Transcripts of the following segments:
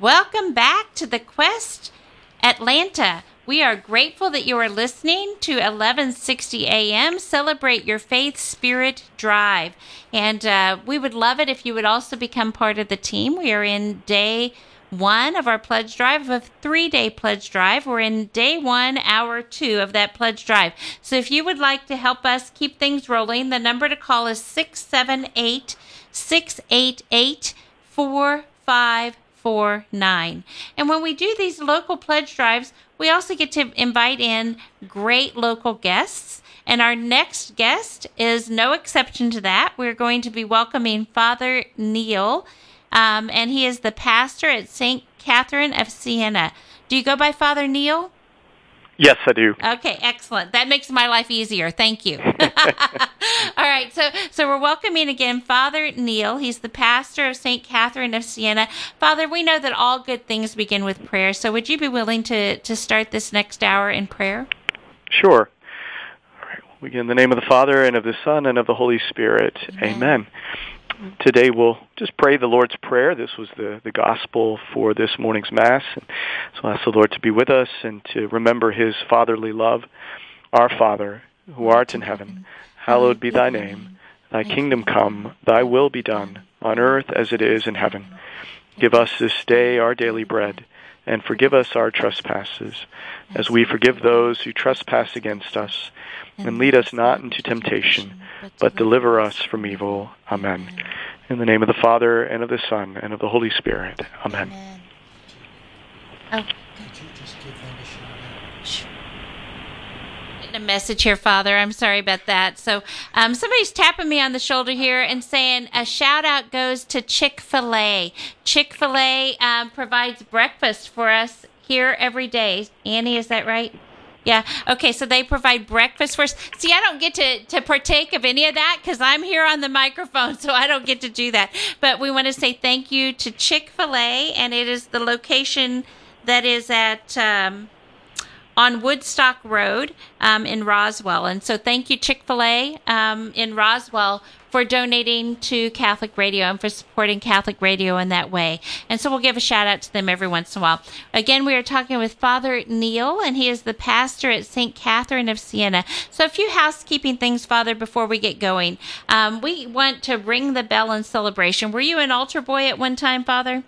Welcome back to the Quest Atlanta. We are grateful that you are listening to 1160 AM Celebrate Your Faith Spirit Drive. And uh, we would love it if you would also become part of the team. We are in day one of our pledge drive, of three day pledge drive. We're in day one, hour two of that pledge drive. So if you would like to help us keep things rolling, the number to call is 678 688 4549. And when we do these local pledge drives, we also get to invite in great local guests. And our next guest is no exception to that. We're going to be welcoming Father Neil, um, and he is the pastor at St. Catherine of Siena. Do you go by Father Neil? Yes, I do. Okay, excellent. That makes my life easier. Thank you. All right, so so we're welcoming again Father Neil. He's the pastor of St. Catherine of Siena. Father, we know that all good things begin with prayer. So would you be willing to to start this next hour in prayer? Sure. All right. We begin in the name of the Father and of the Son and of the Holy Spirit. Amen. Amen. Today we'll just pray the Lord's Prayer. This was the, the gospel for this morning's Mass. And so I ask the Lord to be with us and to remember his fatherly love. Our Father, who art in heaven, hallowed be thy name. Thy kingdom come, thy will be done, on earth as it is in heaven. Give us this day our daily bread, and forgive us our trespasses, as we forgive those who trespass against us. And lead us not into temptation, but deliver us from evil. Amen. In the name of the Father, and of the Son, and of the Holy Spirit. Amen. Oh. a message here, Father. I'm sorry about that. So, um, somebody's tapping me on the shoulder here and saying a shout out goes to Chick fil A. Chick fil A um, provides breakfast for us here every day. Annie, is that right? Yeah. Okay. So they provide breakfast for us. See, I don't get to, to partake of any of that because I'm here on the microphone, so I don't get to do that. But we want to say thank you to Chick fil A, and it is the location that is at. Um, on Woodstock Road um, in Roswell. And so thank you, Chick fil A um, in Roswell, for donating to Catholic Radio and for supporting Catholic Radio in that way. And so we'll give a shout out to them every once in a while. Again, we are talking with Father Neil, and he is the pastor at St. Catherine of Siena. So a few housekeeping things, Father, before we get going. Um, we want to ring the bell in celebration. Were you an altar boy at one time, Father?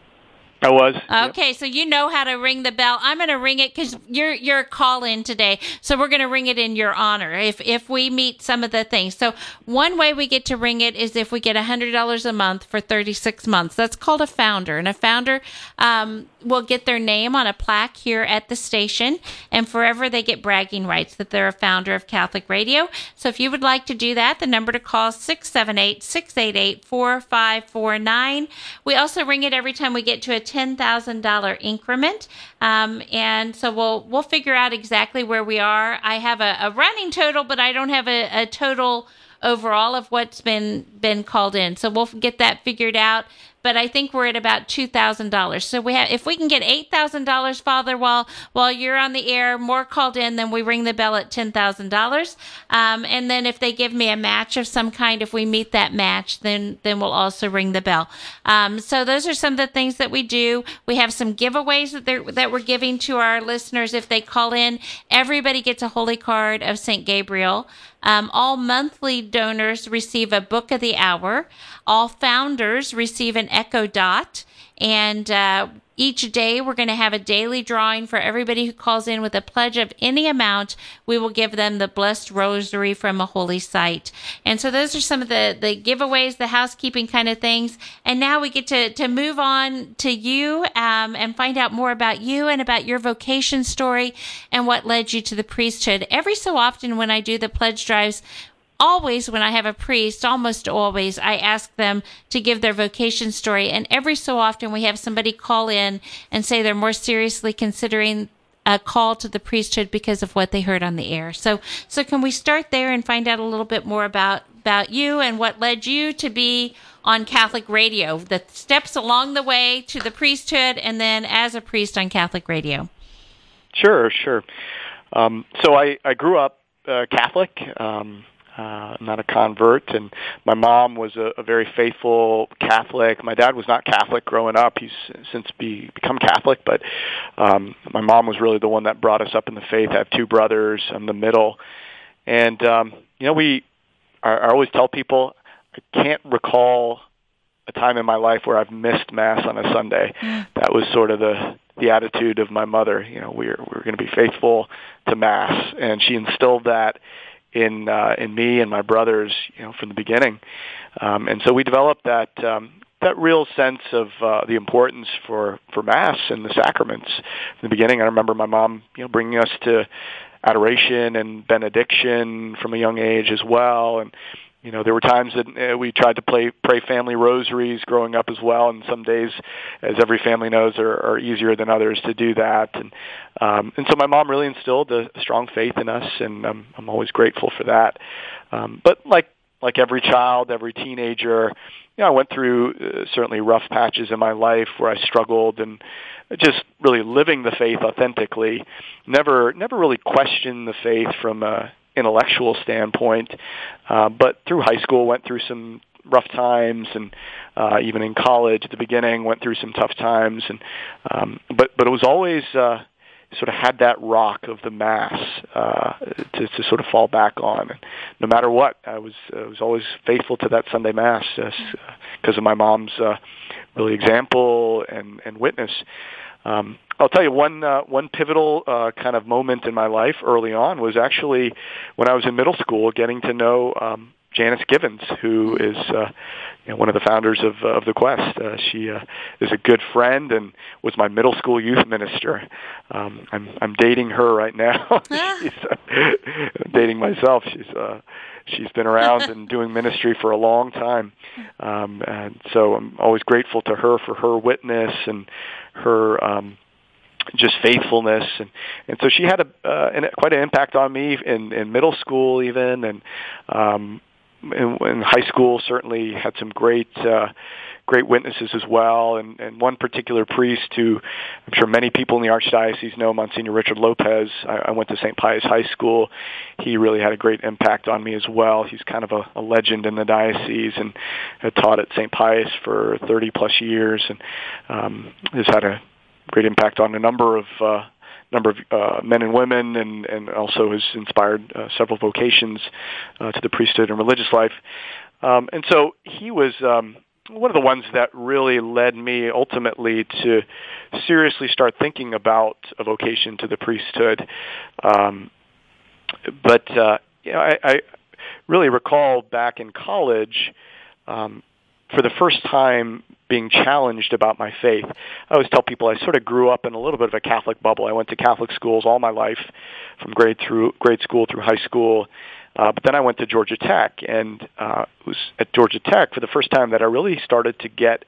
I was. Okay, yep. so you know how to ring the bell. I'm going to ring it because you're you're call in today, so we're going to ring it in your honor. If if we meet some of the things, so one way we get to ring it is if we get a hundred dollars a month for 36 months. That's called a founder, and a founder um, will get their name on a plaque here at the station, and forever they get bragging rights that they're a founder of Catholic Radio. So if you would like to do that, the number to call is 678 688 4549. We also ring it every time we get to a ten thousand dollar increment, um, and so we'll we'll figure out exactly where we are. I have a, a running total, but I don't have a, a total overall of what's been been called in. So we'll get that figured out but I think we're at about two thousand dollars. So we have, if we can get eight thousand dollars, Father, while while you're on the air, more called in, then we ring the bell at ten thousand um, dollars. And then if they give me a match of some kind, if we meet that match, then then we'll also ring the bell. Um, so those are some of the things that we do. We have some giveaways that they're, that we're giving to our listeners if they call in. Everybody gets a holy card of Saint Gabriel. Um, all monthly donors receive a book of the hour. All founders receive an Echo Dot. And uh, each day we're going to have a daily drawing for everybody who calls in with a pledge of any amount. We will give them the blessed rosary from a holy site. And so those are some of the, the giveaways, the housekeeping kind of things. And now we get to, to move on to you um, and find out more about you and about your vocation story and what led you to the priesthood. Every so often when I do the pledge drives, always when I have a priest, almost always, I ask them to give their vocation story. And every so often we have somebody call in and say they're more seriously considering a call to the priesthood because of what they heard on the air. So, so can we start there and find out a little bit more about, about you and what led you to be on Catholic radio, the steps along the way to the priesthood and then as a priest on Catholic radio? Sure, sure. Um, so I, I grew up uh, Catholic. Um, uh, I'm not a convert, and my mom was a, a very faithful Catholic. My dad was not Catholic growing up; he's since be, become Catholic. But um, my mom was really the one that brought us up in the faith. I have two brothers. I'm the middle, and um, you know, we. I, I always tell people I can't recall a time in my life where I've missed mass on a Sunday. Mm. That was sort of the the attitude of my mother. You know, we we're we we're going to be faithful to mass, and she instilled that in uh, in me and my brothers, you know, from the beginning. Um, and so we developed that um, that real sense of uh, the importance for for mass and the sacraments. From the beginning, I remember my mom, you know, bringing us to adoration and benediction from a young age as well, and you know, there were times that uh, we tried to play, pray family rosaries growing up as well, and some days, as every family knows, are, are easier than others to do that. And um, and so my mom really instilled a strong faith in us, and um, I'm always grateful for that. Um, but like like every child, every teenager, you know, I went through uh, certainly rough patches in my life where I struggled and just really living the faith authentically. Never never really questioned the faith from a intellectual standpoint. Uh, but through high school, went through some rough times, and uh, even in college at the beginning, went through some tough times. And um, but but it was always uh, sort of had that rock of the mass uh, to, to sort of fall back on. And no matter what, I was I was always faithful to that Sunday mass because uh, of my mom's uh, really example and and witness. Um, I'll tell you one uh, one pivotal uh, kind of moment in my life early on was actually when I was in middle school, getting to know um, Janice Givens, who is uh, you know, one of the founders of, uh, of the Quest. Uh, she uh, is a good friend and was my middle school youth minister. Um, I'm I'm dating her right now. she's uh, dating myself. She's uh, she's been around and doing ministry for a long time, um, and so I'm always grateful to her for her witness and her um, just faithfulness. And and so she had a uh, an, quite an impact on me in in middle school even. And um in, in high school certainly had some great uh great witnesses as well and and one particular priest who I'm sure many people in the archdiocese know Monsignor Richard Lopez I, I went to St. Pius High School he really had a great impact on me as well he's kind of a, a legend in the diocese and had taught at St. Pius for 30 plus years and um has had a great impact on a number of uh, number of uh, men and women, and and also has inspired uh, several vocations uh, to the priesthood and religious life. Um, and so he was um, one of the ones that really led me ultimately to seriously start thinking about a vocation to the priesthood. Um, but uh, you know, I, I really recall back in college. Um, for the first time being challenged about my faith. I always tell people I sort of grew up in a little bit of a Catholic bubble. I went to Catholic schools all my life, from grade through grade school through high school. Uh, but then I went to Georgia Tech, and uh, it was at Georgia Tech for the first time that I really started to get,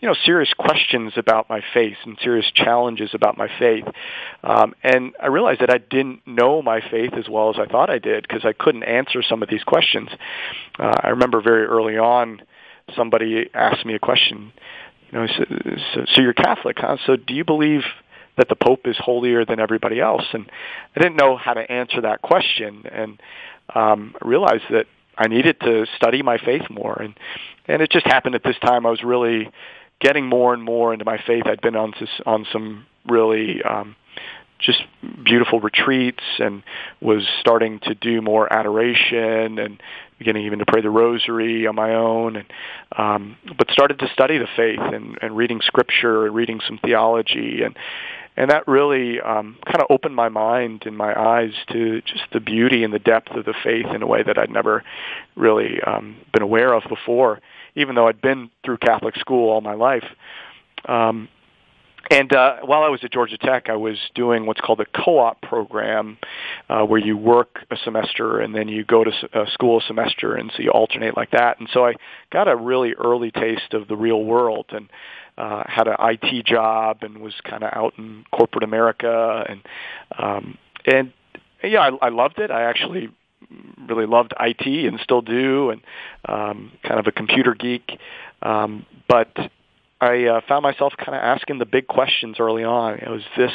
you know, serious questions about my faith and serious challenges about my faith. Um, and I realized that I didn't know my faith as well as I thought I did because I couldn't answer some of these questions. Uh, I remember very early on somebody asked me a question. You know, so, so, so you're Catholic, huh? So do you believe that the Pope is holier than everybody else? And I didn't know how to answer that question, and um, realized that I needed to study my faith more. And and it just happened at this time. I was really getting more and more into my faith. I'd been on on some really um, just beautiful retreats and was starting to do more adoration and beginning even to pray the rosary on my own and um but started to study the faith and and reading scripture and reading some theology and and that really um kind of opened my mind and my eyes to just the beauty and the depth of the faith in a way that I'd never really um been aware of before. Even though I'd been through Catholic school all my life um and uh, while I was at Georgia Tech, I was doing what's called a co-op program, uh, where you work a semester and then you go to a school a semester, and so you alternate like that. And so I got a really early taste of the real world, and uh, had an IT job, and was kind of out in corporate America, and um, and yeah, I, I loved it. I actually really loved IT and still do, and um, kind of a computer geek. Um, but I uh, found myself kind of asking the big questions early on. You know, is this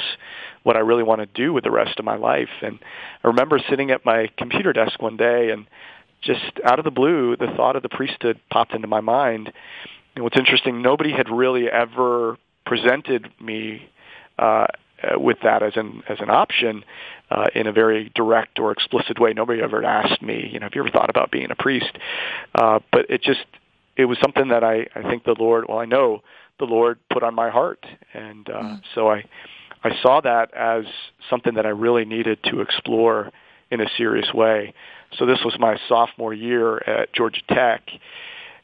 what I really want to do with the rest of my life? And I remember sitting at my computer desk one day and just out of the blue, the thought of the priesthood popped into my mind. And what's interesting, nobody had really ever presented me uh, with that as an as an option uh, in a very direct or explicit way. Nobody ever asked me, you know, have you ever thought about being a priest? Uh, but it just it was something that I I think the Lord, well, I know the Lord put on my heart, and uh, mm. so I I saw that as something that I really needed to explore in a serious way. So this was my sophomore year at Georgia Tech.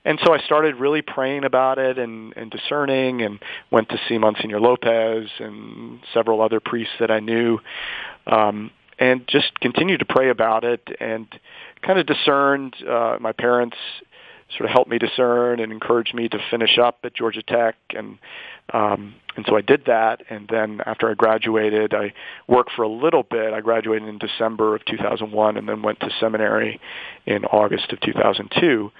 And so I started really praying about it and, and discerning and went to see Monsignor Lopez and several other priests that I knew um, and just continued to pray about it and kind of discerned. Uh, my parents sort of helped me discern and encouraged me to finish up at Georgia Tech and um, and so I did that and then after I graduated I worked for a little bit. I graduated in December of 2001 and then went to seminary in August of 2002.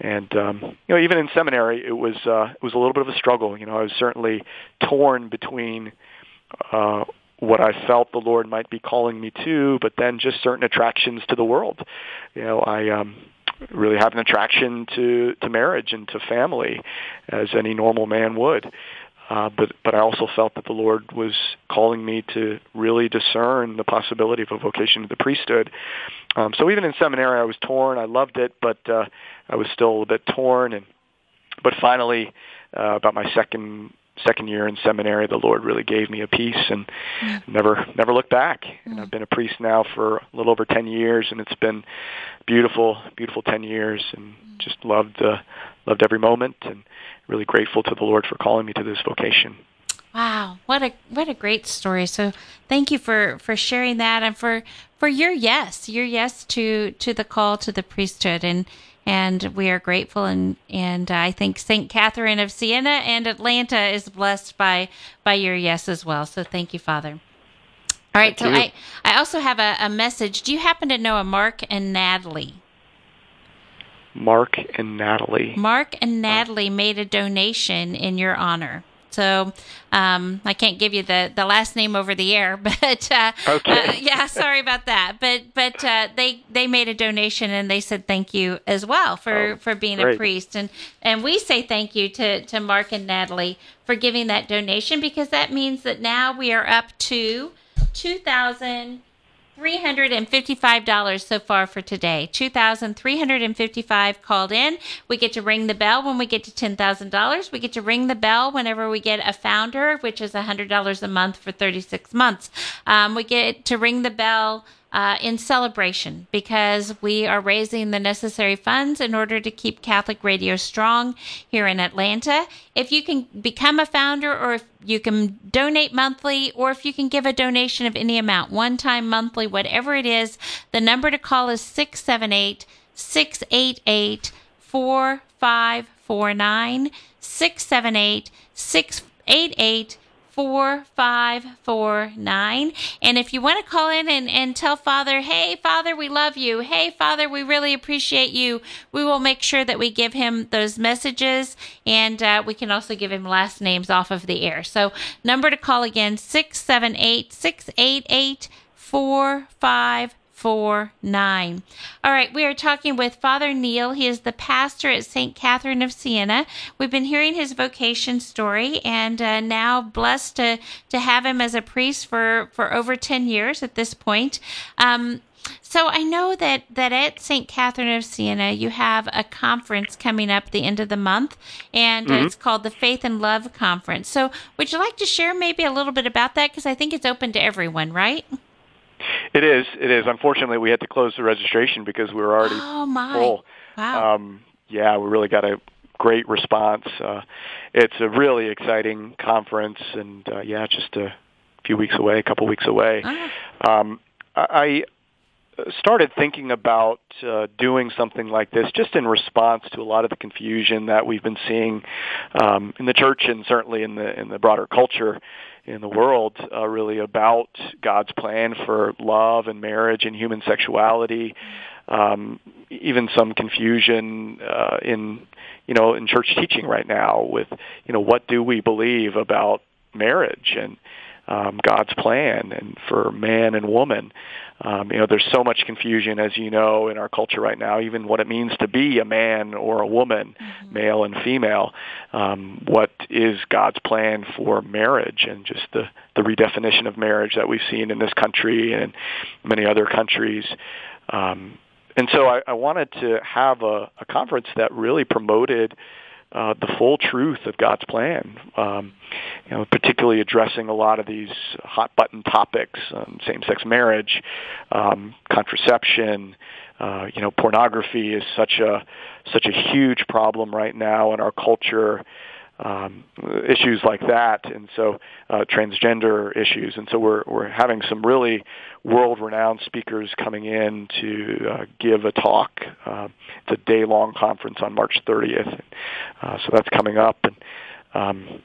And um, you know, even in seminary, it was uh, it was a little bit of a struggle. You know, I was certainly torn between uh, what I felt the Lord might be calling me to, but then just certain attractions to the world. You know, I um, really have an attraction to to marriage and to family, as any normal man would. Uh, but but I also felt that the Lord was calling me to really discern the possibility of a vocation to the priesthood. Um, so even in seminary, I was torn. I loved it, but uh, I was still a bit torn. And but finally, uh, about my second second year in seminary, the Lord really gave me a peace and mm. never never looked back. Mm. And I've been a priest now for a little over ten years, and it's been beautiful, beautiful ten years, and mm. just loved uh, loved every moment, and really grateful to the Lord for calling me to this vocation. Wow, what a what a great story. So thank you for for sharing that and for for your yes, your yes to to the call to the priesthood and and we are grateful and and I think St. Catherine of Siena and Atlanta is blessed by by your yes as well. So thank you, Father. All right, thank so you. I I also have a, a message. Do you happen to know a Mark and Natalie? Mark and Natalie. Mark and Natalie made a donation in your honor. So um, I can't give you the, the last name over the air, but uh, okay. uh, yeah, sorry about that. But but uh, they they made a donation and they said thank you as well for, oh, for being great. a priest and and we say thank you to to Mark and Natalie for giving that donation because that means that now we are up to two thousand $355 so far for today. 2,355 called in. We get to ring the bell when we get to $10,000. We get to ring the bell whenever we get a founder, which is $100 a month for 36 months. Um, we get to ring the bell uh, in celebration because we are raising the necessary funds in order to keep Catholic radio strong here in Atlanta. If you can become a founder or if you can donate monthly or if you can give a donation of any amount, one time, monthly, whatever it is, the number to call is 678 688 4549. 678 688 4549. And if you want to call in and, and tell Father, hey, Father, we love you. Hey, Father, we really appreciate you, we will make sure that we give him those messages and uh, we can also give him last names off of the air. So, number to call again 678 688 4549 four nine. All right, we are talking with Father Neil. He is the pastor at St. Catherine of Siena. We've been hearing his vocation story, and uh, now blessed to to have him as a priest for for over ten years at this point. Um, so I know that that at St. Catherine of Siena you have a conference coming up the end of the month, and mm-hmm. it's called the Faith and Love Conference. So would you like to share maybe a little bit about that because I think it's open to everyone, right? It is. It is. Unfortunately, we had to close the registration because we were already oh, my. full. Wow. Um, yeah, we really got a great response. Uh, it's a really exciting conference, and uh, yeah, just a few weeks away, a couple weeks away. Oh. Um, I started thinking about uh, doing something like this just in response to a lot of the confusion that we've been seeing um, in the church and certainly in the in the broader culture in the world uh, really about God's plan for love and marriage and human sexuality. Um, even some confusion uh, in you know in church teaching right now with you know what do we believe about marriage and um, God's plan and for man and woman. Um, you know, there's so much confusion, as you know, in our culture right now, even what it means to be a man or a woman, mm-hmm. male and female. Um, what is God's plan for marriage and just the, the redefinition of marriage that we've seen in this country and many other countries. Um, and so I, I wanted to have a, a conference that really promoted uh, the full truth of God's plan. Um, you know, particularly addressing a lot of these hot button topics: um, same-sex marriage, um, contraception. Uh, you know, pornography is such a such a huge problem right now in our culture um, issues like that, and so uh, transgender issues, and so we're we're having some really world-renowned speakers coming in to uh, give a talk. Uh, it's a day-long conference on March 30th, uh, so that's coming up, and um,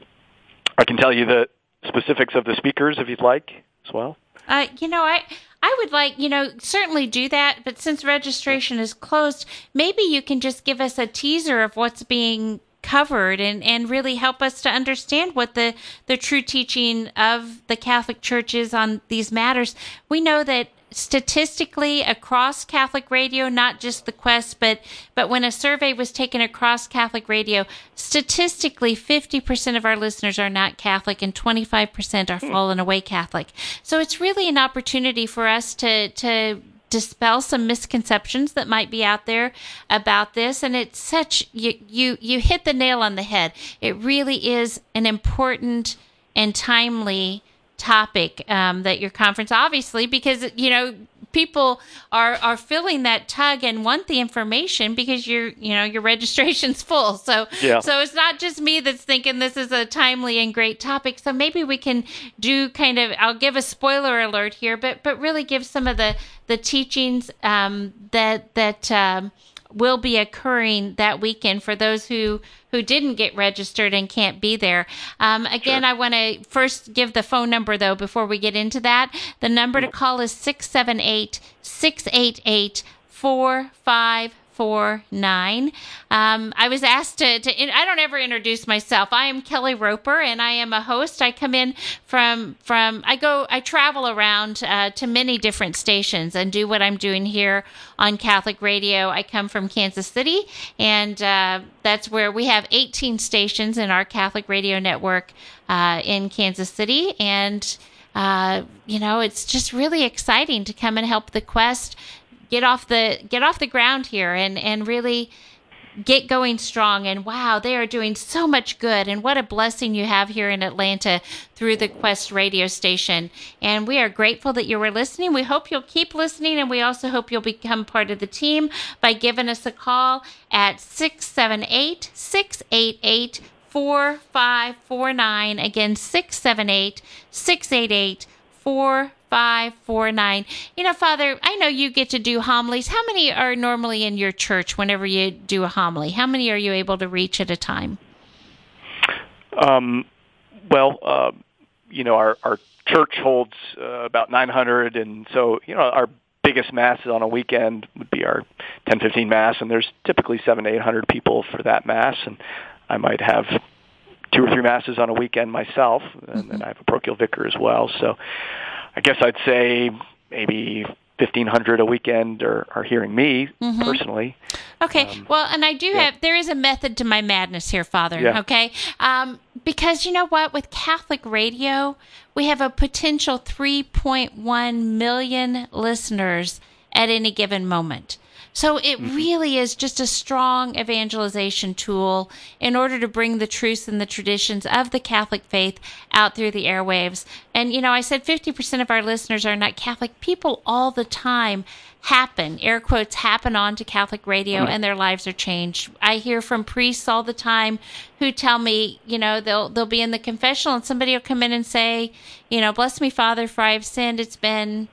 I can tell you the specifics of the speakers if you'd like as well. Uh, you know, I I would like, you know, certainly do that, but since registration is closed, maybe you can just give us a teaser of what's being covered and, and really help us to understand what the, the true teaching of the Catholic Church is on these matters. We know that statistically across Catholic radio, not just the Quest, but but when a survey was taken across Catholic radio, statistically 50% of our listeners are not Catholic and 25% are hmm. fallen away Catholic. So it's really an opportunity for us to to dispel some misconceptions that might be out there about this. And it's such you you you hit the nail on the head. It really is an important and timely topic um, that your conference obviously because you know people are are feeling that tug and want the information because your you know your registration's full. So yeah. so it's not just me that's thinking this is a timely and great topic. So maybe we can do kind of I'll give a spoiler alert here, but but really give some of the the teachings um, that that um, will be occurring that weekend for those who who didn't get registered and can't be there. Um, again, sure. I want to first give the phone number though before we get into that. The number to call is 678 688 four nine. Um, I was asked to, to I don't ever introduce myself. I am Kelly Roper, and I am a host. I come in from from I go I travel around uh, to many different stations and do what I'm doing here on Catholic Radio. I come from Kansas City, and uh, that's where we have 18 stations in our Catholic Radio network uh, in Kansas City, and. Uh, you know, it's just really exciting to come and help the quest get off the get off the ground here and and really get going strong. And wow they are doing so much good. And what a blessing you have here in atlanta through the quest radio station. And we are grateful that you were listening. We hope you'll keep listening and we also hope you'll become part of the team by giving us a call at 678 688 4549 again 678 688 4549. You know, Father, I know you get to do homilies. How many are normally in your church whenever you do a homily? How many are you able to reach at a time? Um, well, uh, you know, our, our church holds uh, about 900, and so, you know, our biggest mass on a weekend would be our 1015 mass, and there's typically seven to 800 people for that mass, and I might have two or three masses on a weekend myself, and then mm-hmm. I have a parochial vicar as well. So I guess I'd say maybe 1500 a weekend are, are hearing me mm-hmm. personally okay um, well and i do yeah. have there is a method to my madness here father yeah. okay um, because you know what with catholic radio we have a potential 3.1 million listeners at any given moment so it mm-hmm. really is just a strong evangelization tool in order to bring the truths and the traditions of the Catholic faith out through the airwaves. And, you know, I said 50% of our listeners are not Catholic. People all the time happen, air quotes, happen onto Catholic radio mm-hmm. and their lives are changed. I hear from priests all the time who tell me, you know, they'll they'll be in the confessional and somebody will come in and say, you know, bless me, Father, for I've sinned. It's been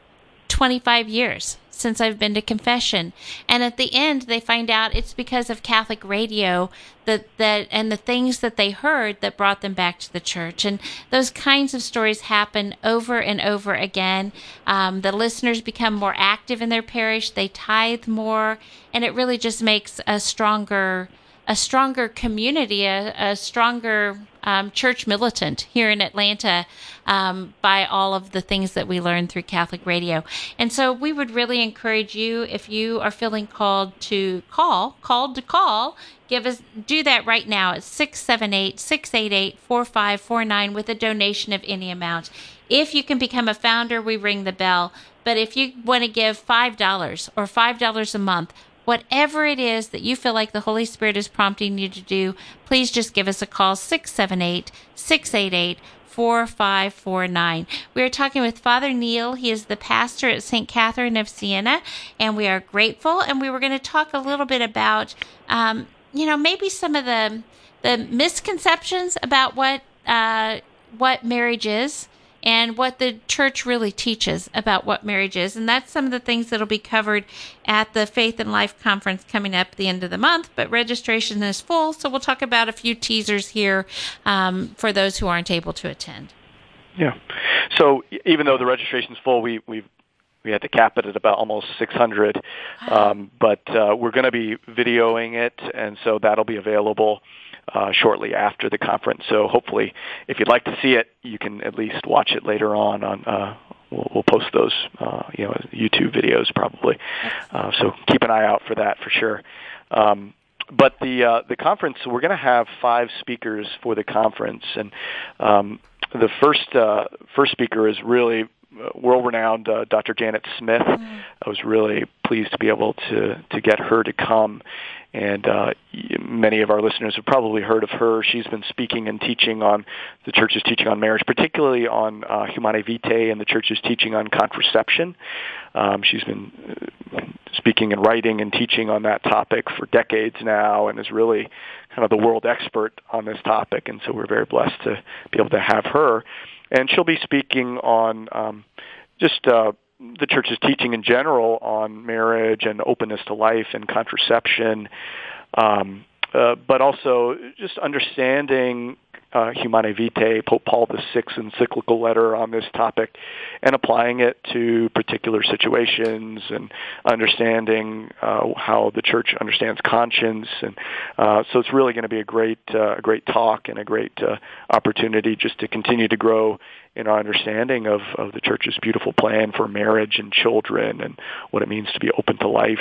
25 years since I've been to confession. And at the end, they find out it's because of Catholic radio that, that and the things that they heard that brought them back to the church. And those kinds of stories happen over and over again. Um, the listeners become more active in their parish, they tithe more, and it really just makes a stronger a stronger community, a, a stronger um, church militant here in Atlanta um, by all of the things that we learn through Catholic radio. And so we would really encourage you if you are feeling called to call, called to call, give us do that right now at 678-688-4549 with a donation of any amount. If you can become a founder, we ring the bell. But if you want to give $5 or $5 a month, whatever it is that you feel like the Holy Spirit is prompting you to do, please just give us a call 678 688 4549. We are talking with Father Neil. He is the pastor at St. Catherine of Siena, and we are grateful. And we were going to talk a little bit about, um, you know, maybe some of the the misconceptions about what uh, what marriage is and what the church really teaches about what marriage is. And that's some of the things that'll be covered at the Faith and Life Conference coming up at the end of the month. But registration is full, so we'll talk about a few teasers here um, for those who aren't able to attend. Yeah. So even though the registration is full, we we we had to cap it at about almost 600. Um, but uh, we're going to be videoing it, and so that'll be available uh, shortly after the conference. So hopefully, if you'd like to see it, you can at least watch it later on. On uh, we'll, we'll post those, uh, you know, YouTube videos probably. Uh, so keep an eye out for that for sure. Um, but the uh, the conference, we're going to have five speakers for the conference, and um, the first uh, first speaker is really world-renowned uh, Dr. Janet Smith. Mm. I was really pleased to be able to to get her to come and uh, many of our listeners have probably heard of her. She's been speaking and teaching on the church's teaching on marriage, particularly on uh, Humanae Vitae and the church's teaching on contraception. Um, she's been uh, speaking and writing and teaching on that topic for decades now, and is really kind of the world expert on this topic. And so we're very blessed to be able to have her. And she'll be speaking on um, just uh, the church's teaching in general on marriage and openness to life and contraception, um, uh, but also just understanding uh, Humanae Vitae, Pope Paul VI's encyclical letter on this topic, and applying it to particular situations and understanding uh, how the church understands conscience. And uh, so it's really going to be a great, uh, a great talk and a great uh, opportunity just to continue to grow in our understanding of, of the church's beautiful plan for marriage and children and what it means to be open to life.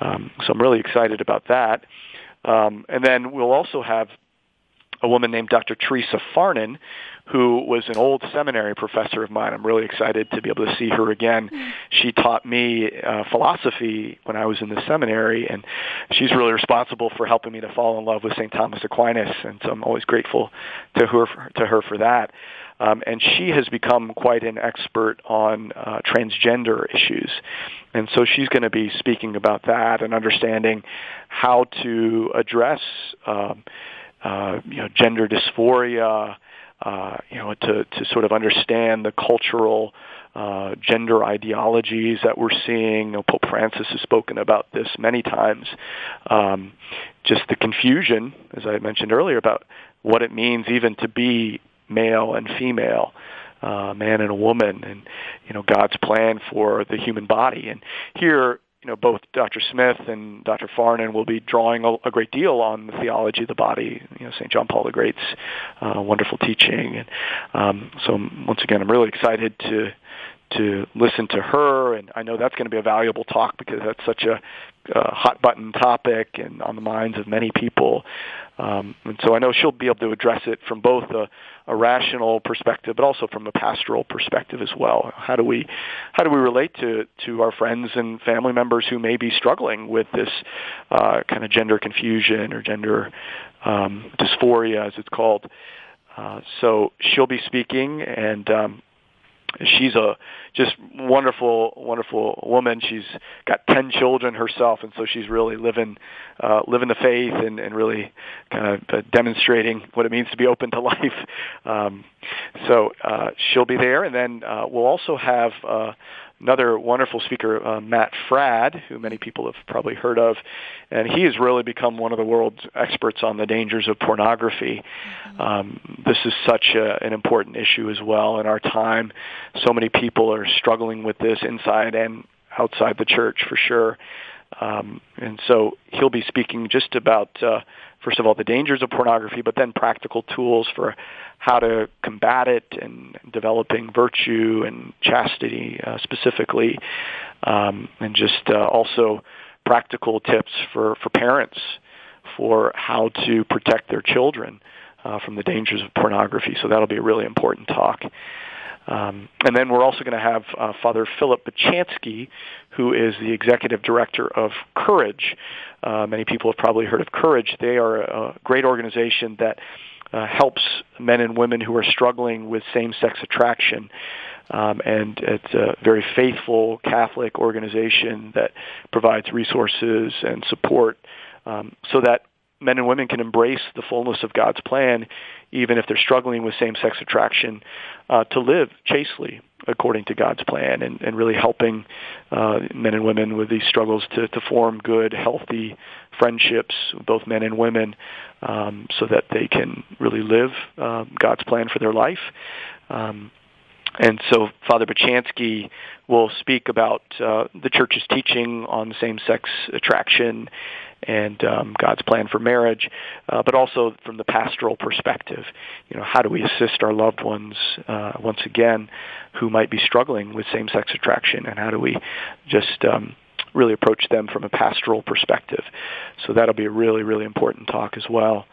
Um, so I'm really excited about that. Um, and then we'll also have a woman named Dr. Teresa Farnan, who was an old seminary professor of mine. I'm really excited to be able to see her again. She taught me uh, philosophy when I was in the seminary, and she's really responsible for helping me to fall in love with St. Thomas Aquinas, and so I'm always grateful to her for, to her for that. Um, and she has become quite an expert on uh, transgender issues. And so she's going to be speaking about that and understanding how to address um, uh, you know, gender dysphoria, uh, you know, to, to sort of understand the cultural uh, gender ideologies that we're seeing. You know, Pope Francis has spoken about this many times. Um, just the confusion, as I mentioned earlier, about what it means even to be male and female, uh, man and a woman, and you know God's plan for the human body. And here, you know, both Dr. Smith and Dr. Farnan will be drawing a, a great deal on the theology of the body. You know, St. John Paul the Great's uh, wonderful teaching, and um, so once again, I'm really excited to to listen to her, and I know that's going to be a valuable talk because that's such a uh, hot button topic and on the minds of many people. Um, and so I know she'll be able to address it from both a, a rational perspective, but also from a pastoral perspective as well. How do we, how do we relate to to our friends and family members who may be struggling with this uh, kind of gender confusion or gender um, dysphoria, as it's called? Uh, so she'll be speaking, and um, she's a just wonderful, wonderful woman. She's got ten children herself, and so she's really living, uh, living the faith and, and really kind of uh, demonstrating what it means to be open to life. Um, so uh, she'll be there, and then uh, we'll also have uh, another wonderful speaker, uh, Matt Fradd, who many people have probably heard of, and he has really become one of the world's experts on the dangers of pornography. Mm-hmm. Um, this is such a, an important issue as well in our time. So many people are struggling with this inside and outside the church for sure. Um, and so he'll be speaking just about, uh, first of all, the dangers of pornography, but then practical tools for how to combat it and developing virtue and chastity uh, specifically, um, and just uh, also practical tips for, for parents for how to protect their children uh, from the dangers of pornography. So that'll be a really important talk. Um, and then we're also going to have uh, Father Philip Bochanski, who is the executive director of Courage. Uh, many people have probably heard of Courage. They are a great organization that uh, helps men and women who are struggling with same-sex attraction. Um, and it's a very faithful Catholic organization that provides resources and support um, so that men and women can embrace the fullness of God's plan, even if they're struggling with same-sex attraction, uh, to live chastely according to God's plan, and, and really helping uh, men and women with these struggles to, to form good, healthy friendships, both men and women, um, so that they can really live uh, God's plan for their life. Um, and so Father Bochanski will speak about uh, the church's teaching on same-sex attraction and um, God's plan for marriage, uh, but also from the pastoral perspective. You know, how do we assist our loved ones uh, once again who might be struggling with same-sex attraction, and how do we just um, really approach them from a pastoral perspective? So that'll be a really, really important talk as well.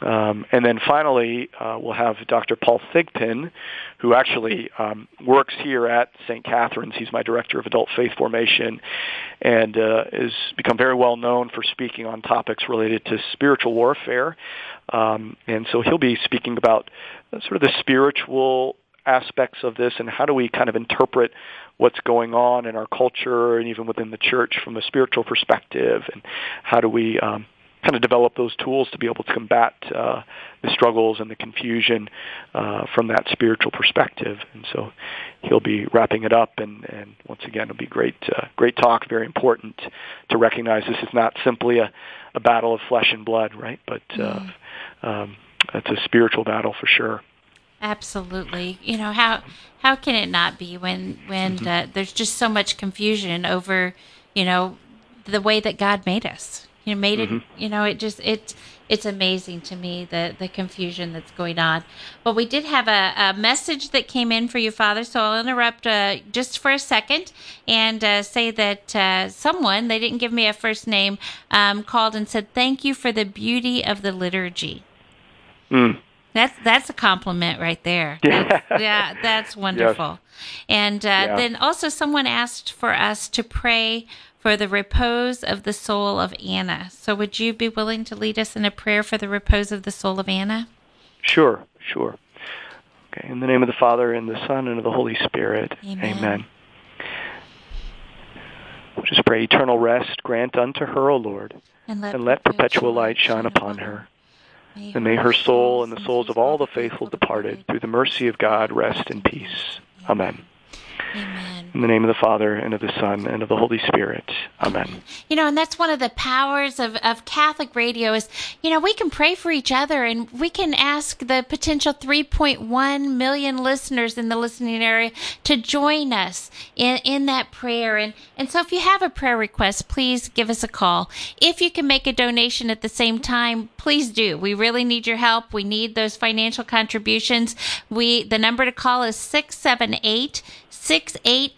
Um, and then finally, uh, we'll have Dr. Paul Thigpen, who actually um, works here at St. Catherine's. He's my director of adult faith formation, and uh, has become very well known for speaking on topics related to spiritual warfare. Um, and so he'll be speaking about sort of the spiritual aspects of this and how do we kind of interpret what's going on in our culture and even within the church from a spiritual perspective, and how do we um, kind of develop those tools to be able to combat uh, the struggles and the confusion uh, from that spiritual perspective. And so he'll be wrapping it up, and, and once again, it'll be great, uh, great talk. Very important to recognize this is not simply a, a battle of flesh and blood, right? But uh, mm. um, it's a spiritual battle for sure. Absolutely. You know how how can it not be when when mm-hmm. there's just so much confusion over you know the way that God made us you know, made it. Mm-hmm. You know, it just it's it's amazing to me the the confusion that's going on. But we did have a, a message that came in for you, Father. So I'll interrupt uh, just for a second and uh, say that uh, someone they didn't give me a first name um, called and said thank you for the beauty of the liturgy. Mm. That's that's a compliment right there. Yeah, that's, yeah, that's wonderful. Yes. And uh, yeah. then also someone asked for us to pray for the repose of the soul of Anna. So, would you be willing to lead us in a prayer for the repose of the soul of Anna? Sure, sure. Okay, in the name of the Father, and the Son, and of the Holy Spirit. Amen. Amen. Just pray eternal rest grant unto her, O Lord, and let, and let perpetual light shine upon her. May and may her soul and the souls of all the faithful departed, through the mercy of God, rest in peace. Amen. Amen. In the name of the Father, and of the Son, and of the Holy Spirit. Amen. You know, and that's one of the powers of, of Catholic radio is, you know, we can pray for each other and we can ask the potential 3.1 million listeners in the listening area to join us in, in that prayer. And, and so if you have a prayer request, please give us a call. If you can make a donation at the same time, please do. We really need your help. We need those financial contributions. We, the number to call is 678 688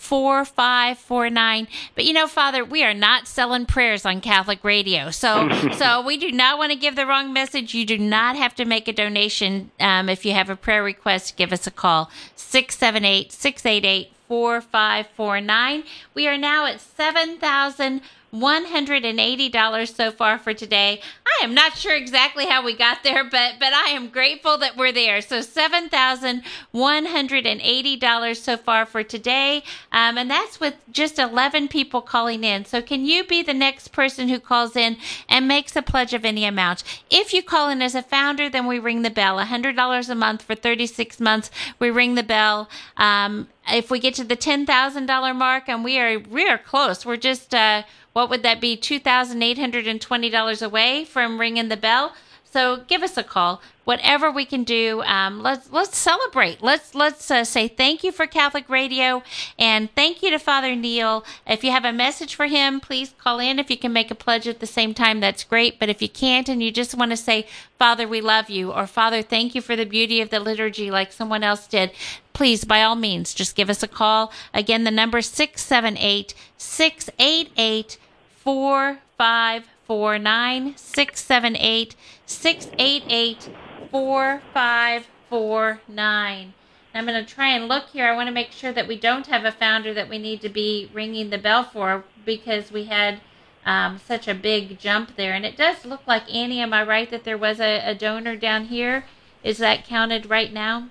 4549. But you know, Father, we are not selling prayers on Catholic radio. So so we do not want to give the wrong message. You do not have to make a donation. Um, if you have a prayer request, give us a call 678 688 4549. We are now at 7,000. $180 so far for today. I am not sure exactly how we got there, but but I am grateful that we're there. So $7,180 so far for today. Um, and that's with just 11 people calling in. So can you be the next person who calls in and makes a pledge of any amount? If you call in as a founder, then we ring the bell. $100 a month for 36 months. We ring the bell. Um, if we get to the $10,000 mark and we are we are close. We're just uh, what would that be? $2,820 away from ringing the bell. So give us a call. Whatever we can do, um, let's let's celebrate. Let's let's uh, say thank you for Catholic Radio and thank you to Father Neil. If you have a message for him, please call in. If you can make a pledge at the same time, that's great. But if you can't and you just want to say, Father, we love you, or Father, thank you for the beauty of the liturgy, like someone else did, please, by all means, just give us a call. Again, the number six seven eight six eight eight four five four nine six seven eight six eight eight four five four nine. I'm going to try and look here. I want to make sure that we don't have a founder that we need to be ringing the bell for because we had um, such a big jump there. And it does look like Annie. Am I right that there was a, a donor down here? Is that counted right now?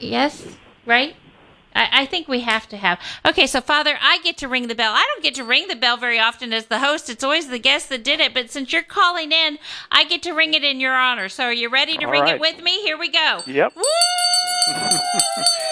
Yes, right? I, I think we have to have. Okay, so Father, I get to ring the bell. I don't get to ring the bell very often as the host. It's always the guest that did it. But since you're calling in, I get to ring it in your honor. So are you ready to All ring right. it with me? Here we go. Yep.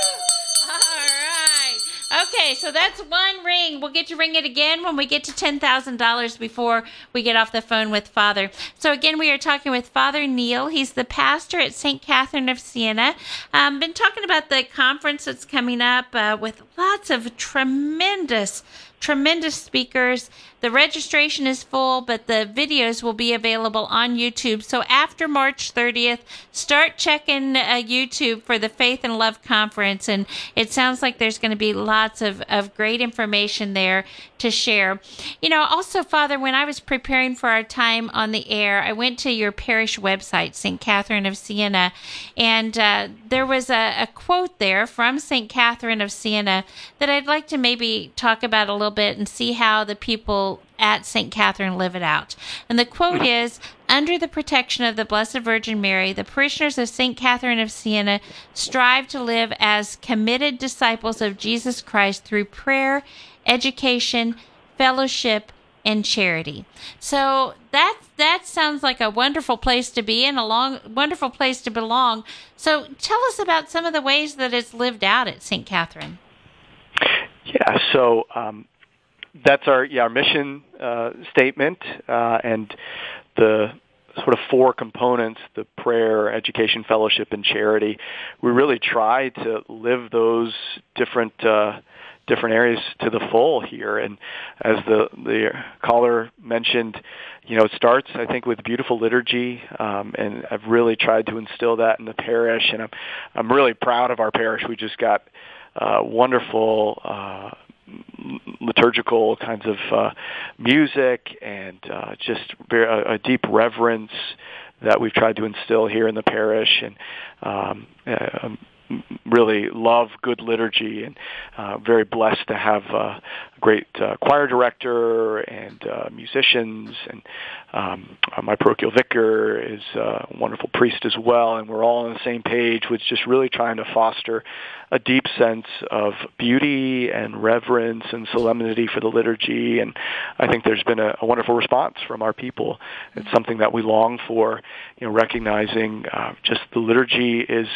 Okay, so that's one ring. We'll get to ring it again when we get to $10,000 before we get off the phone with Father. So, again, we are talking with Father Neil. He's the pastor at St. Catherine of Siena. Um, been talking about the conference that's coming up uh, with lots of tremendous tremendous speakers. The registration is full, but the videos will be available on YouTube. So after March 30th, start checking uh, YouTube for the Faith and Love Conference. And it sounds like there's going to be lots of, of great information there to share. You know, also, Father, when I was preparing for our time on the air, I went to your parish website, St. Catherine of Siena, and uh, there was a, a quote there from St. Catherine of Siena that I'd like to maybe talk about a little bit and see how the people at St. Catherine live it out. And the quote is Under the protection of the Blessed Virgin Mary, the parishioners of St. Catherine of Siena strive to live as committed disciples of Jesus Christ through prayer, education, fellowship, and charity. So that that sounds like a wonderful place to be in, a long wonderful place to belong. So tell us about some of the ways that it's lived out at St. Catherine. Yeah, so um, that's our yeah our mission uh, statement uh, and the sort of four components the prayer education fellowship and charity. We really try to live those different uh, different areas to the full here. And as the the caller mentioned you know it starts i think with beautiful liturgy um, and i've really tried to instill that in the parish. And i'm i'm really proud of our parish. We just got uh, wonderful uh, liturgical kinds of uh, music and uh, just a, a deep reverence that we've tried to instill here in the parish and um, uh, really love good liturgy and uh, very blessed to have uh, a great uh, choir director and uh, musicians and um, uh, my parochial vicar is a wonderful priest as well. And we're all on the same page with just really trying to foster a deep sense of beauty and reverence and solemnity for the liturgy. And I think there's been a, a wonderful response from our people. It's something that we long for you know recognizing uh, just the liturgy is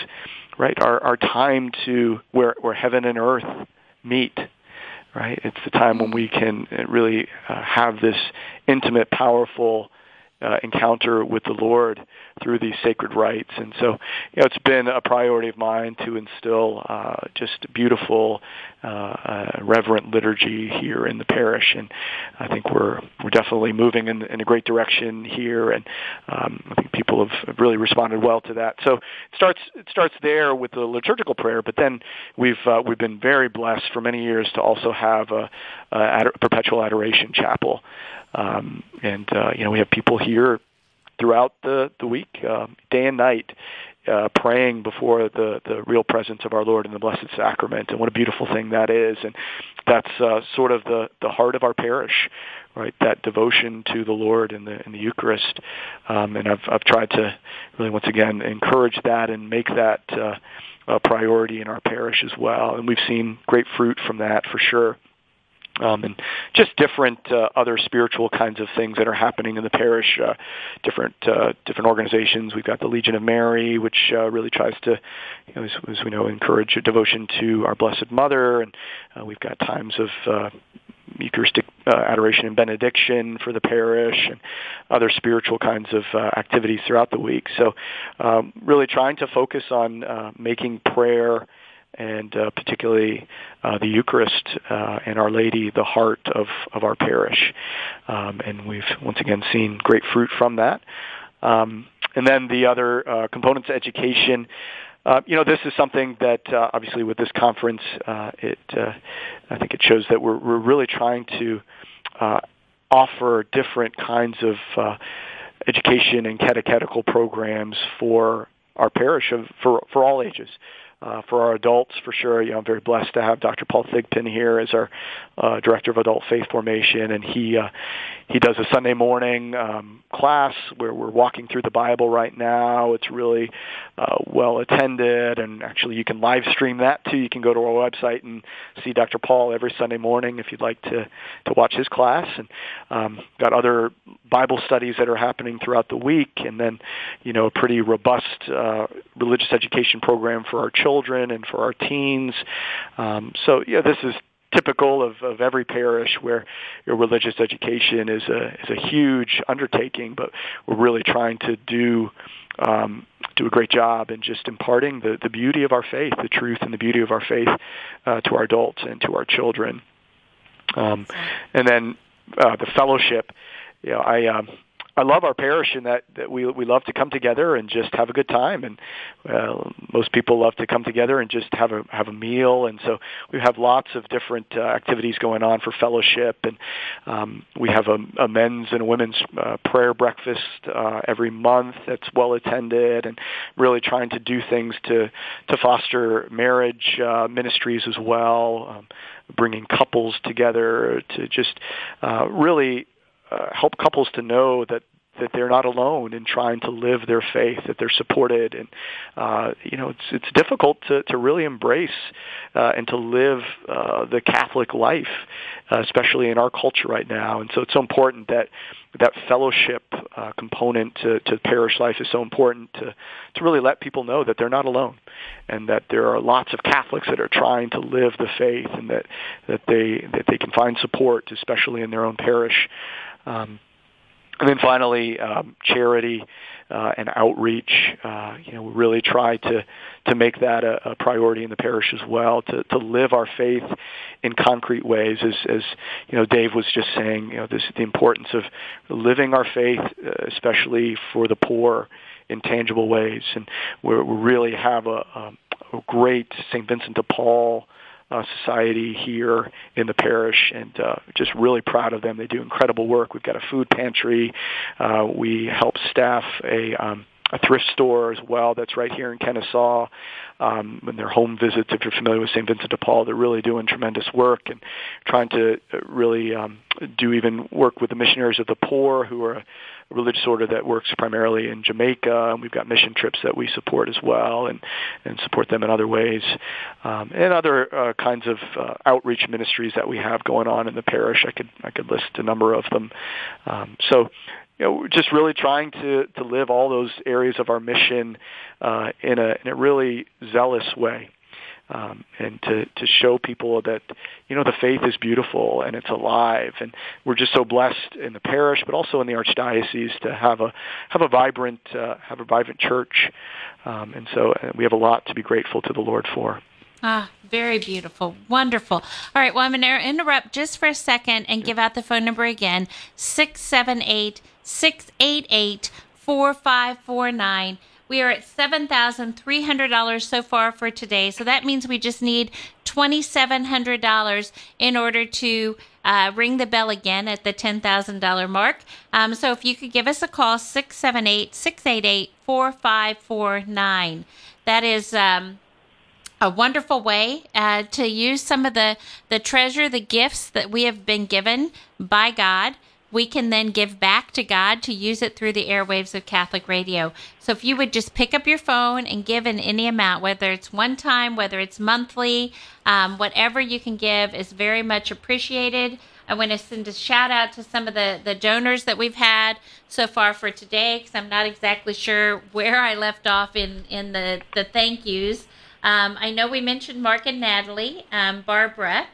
right? Our our time to where where heaven and earth meet, right? It's the time when we can really uh, have this intimate, powerful uh, encounter with the Lord through these sacred rites. And so, you know, it's been a priority of mine to instill uh, just beautiful, uh, uh, reverent liturgy here in the parish. And I think we're we're definitely moving in, in a great direction here. And um, I think people have, really responded well to that. So it starts it starts there with the liturgical prayer, but then we've uh, we've been very blessed for many years to also have a, a ad- perpetual adoration chapel. Um, and uh, you know we have people here throughout the the week, uh, day and night, uh, praying before the the real presence of our Lord in the Blessed Sacrament, and what a beautiful thing that is. And that's uh, sort of the the heart of our parish, right? That devotion to the Lord in the in the Eucharist. Um, and I've I've tried to really once again encourage that and make that. Uh, a priority in our parish as well, and we've seen great fruit from that for sure um, and just different uh, other spiritual kinds of things that are happening in the parish. Uh, different uh, different organizations. We've got the Legion of Mary, which uh, really tries to, you know, as, as we know, encourage a devotion to our Blessed Mother, and uh, we've got times of uh, Eucharistic uh, adoration and benediction for the parish, and other spiritual kinds of uh, activities throughout the week. So, um, really trying to focus on uh, making prayer and uh, particularly uh, the Eucharist uh, and Our Lady the heart of, of our parish. Um, and we've once again seen great fruit from that. Um, and then the other uh, components, education. Uh, you know, this is something that uh, obviously with this conference, it I think it shows that we're we're really trying to offer different kinds of education and catechetical programs for our parish of for for all ages uh, for our adults, for sure, you know, I'm very blessed to have Dr. Paul Thigpen here as our uh, director of adult faith formation, and he uh, he does a Sunday morning um, class where we're walking through the Bible right now. It's really uh, well attended, and actually you can live stream that too. You can go to our website and see Dr. Paul every Sunday morning if you'd like to to watch his class, and um, got other Bible studies that are happening throughout the week, and then you know a pretty robust uh, religious education program for our children children and for our teens. Um, so yeah, this is typical of, of every parish where your religious education is a is a huge undertaking, but we're really trying to do um, do a great job in just imparting the, the beauty of our faith, the truth and the beauty of our faith uh, to our adults and to our children. Um, and then uh, the fellowship. You know, I um, I love our parish in that, that we we love to come together and just have a good time, and uh, most people love to come together and just have a have a meal, and so we have lots of different uh, activities going on for fellowship, and um, we have a, a men's and a women's uh, prayer breakfast uh, every month that's well attended, and really trying to do things to to foster marriage uh, ministries as well, um, bringing couples together to just uh, really uh, help couples to know that that they're not alone in trying to live their faith, that they're supported, and uh, you know it's it's difficult to to really embrace uh, and to live uh, the Catholic life, uh, especially in our culture right now. And so it's so important that that fellowship uh, component to, to parish life is so important to to really let people know that they're not alone, and that there are lots of Catholics that are trying to live the faith, and that that they that they can find support, especially in their own parish. Um, and then finally, um, charity uh, and outreach. Uh, you know, we really try to to make that a, a priority in the parish as well. To to live our faith in concrete ways, as as you know, Dave was just saying. You know, this the importance of living our faith, uh, especially for the poor, in tangible ways. And we really have a, a, a great St. Vincent de Paul uh, society here in the parish, and uh, just really proud of them. They do incredible work. We've got a food pantry. Uh, we help staff a um, a thrift store as well that's right here in Kennesaw. Um, when their home visits, if you're familiar with St. Vincent de Paul, they're really doing tremendous work and trying to uh, really um, do even work with the missionaries of the poor, who are a religious order that works primarily in Jamaica. And we've got mission trips that we support as well, and and support them in other ways, um, and other uh, kinds of uh, outreach ministries that we have going on in the parish. I could I could list a number of them. Um, so you know, just really trying to to live all those areas of our mission uh, in a in a really zealous way, um, and to to show people that you know the faith is beautiful and it's alive, and we're just so blessed in the parish, but also in the archdiocese to have a have a vibrant uh, have a vibrant church, um, and so uh, we have a lot to be grateful to the Lord for. Ah, very beautiful. Wonderful. All right. Well, I'm going to interrupt just for a second and give out the phone number again 678 688 4549. We are at $7,300 so far for today. So that means we just need $2,700 in order to uh, ring the bell again at the $10,000 mark. Um, so if you could give us a call, 678 688 4549. That is. Um, a wonderful way uh, to use some of the the treasure, the gifts that we have been given by God. We can then give back to God to use it through the airwaves of Catholic radio. So if you would just pick up your phone and give in any amount, whether it's one time, whether it's monthly, um, whatever you can give is very much appreciated. I want to send a shout out to some of the, the donors that we've had so far for today because I'm not exactly sure where I left off in, in the, the thank yous. Um, I know we mentioned Mark and Natalie, um, Barbara,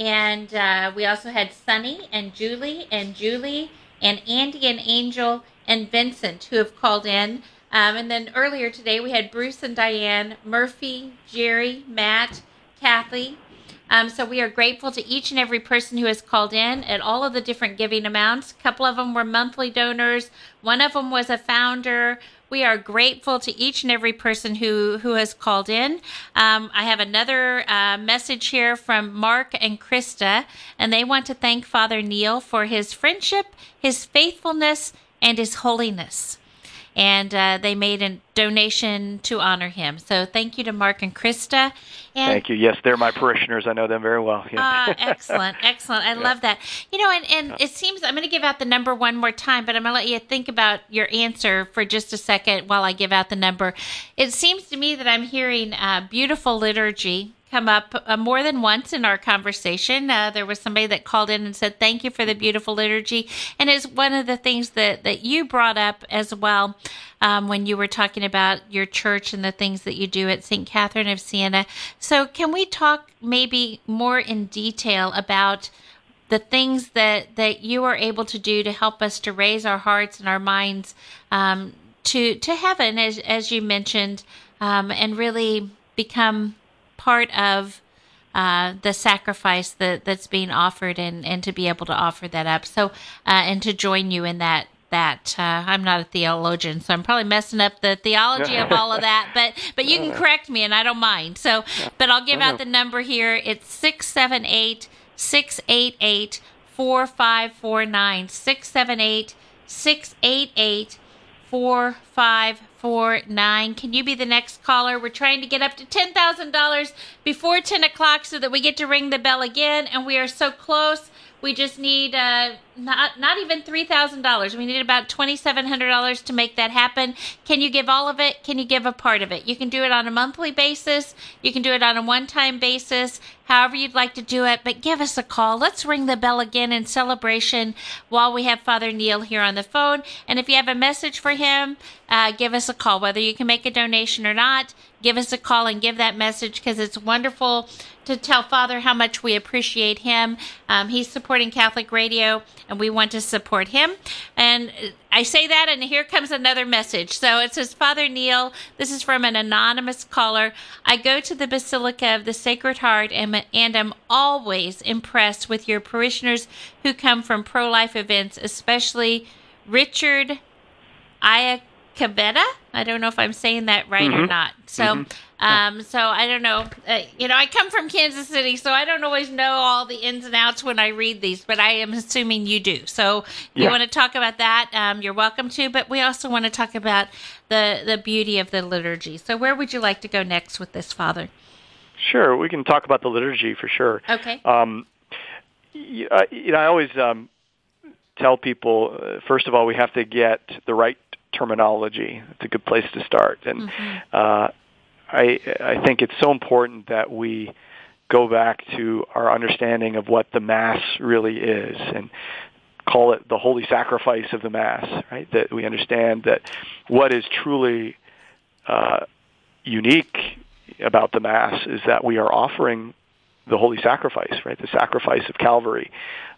And uh, we also had Sunny and Julie and Julie and Andy and Angel and Vincent who have called in. Um, and then earlier today we had Bruce and Diane, Murphy, Jerry, Matt, Kathy. Um, so we are grateful to each and every person who has called in at all of the different giving amounts. A couple of them were monthly donors. One of them was a founder. We are grateful to each and every person who, who has called in. Um, I have another uh, message here from Mark and Krista, and they want to thank Father Neil for his friendship, his faithfulness, and his holiness and uh, they made a donation to honor him. So thank you to Mark and Krista. And, thank you. Yes, they're my parishioners. I know them very well. Yeah. uh, excellent, excellent. I yeah. love that. You know, and, and yeah. it seems I'm going to give out the number one more time, but I'm going to let you think about your answer for just a second while I give out the number. It seems to me that I'm hearing uh, beautiful liturgy come up uh, more than once in our conversation. Uh, there was somebody that called in and said, Thank you for the beautiful liturgy. And it's one of the things that, that you brought up as well um, when you were talking about your church and the things that you do at St. Catherine of Siena. So, can we talk maybe more in detail about? the things that that you are able to do to help us to raise our hearts and our minds um, to to heaven, as as you mentioned, um, and really become part of uh, the sacrifice that that's being offered and and to be able to offer that up so uh, and to join you in that that uh, I'm not a theologian, so I'm probably messing up the theology of all of that. But but you can correct me, and I don't mind. So, but I'll give out the number here. It's six seven eight six eight eight four five four nine six seven eight six eight eight four five four nine. Can you be the next caller? We're trying to get up to ten thousand dollars before ten o'clock so that we get to ring the bell again, and we are so close. We just need uh, not not even three thousand dollars. We need about twenty seven hundred dollars to make that happen. Can you give all of it? Can you give a part of it? You can do it on a monthly basis. You can do it on a one time basis. However you'd like to do it, but give us a call. Let's ring the bell again in celebration while we have Father Neil here on the phone. And if you have a message for him, uh, give us a call. Whether you can make a donation or not, give us a call and give that message because it's wonderful to tell Father how much we appreciate him. Um, he's supporting Catholic Radio, and we want to support him. And I say that, and here comes another message. So it says, Father Neil, this is from an anonymous caller. I go to the Basilica of the Sacred Heart and, and am always impressed with your parishioners who come from pro life events, especially Richard Iacavetta. I don't know if I'm saying that right mm-hmm. or not. So, mm-hmm. Um, so I don't know. Uh, you know, I come from Kansas City, so I don't always know all the ins and outs when I read these, but I am assuming you do. So, yeah. you want to talk about that, um, you're welcome to. But we also want to talk about the the beauty of the liturgy. So, where would you like to go next with this, Father? Sure, we can talk about the liturgy for sure. Okay. Um, you, uh, you know, I always um, tell people, uh, first of all, we have to get the right terminology. It's a good place to start. And mm-hmm. uh, I, I think it's so important that we go back to our understanding of what the Mass really is and call it the holy sacrifice of the Mass, right? That we understand that what is truly uh, unique about the Mass is that we are offering the holy sacrifice, right? The sacrifice of Calvary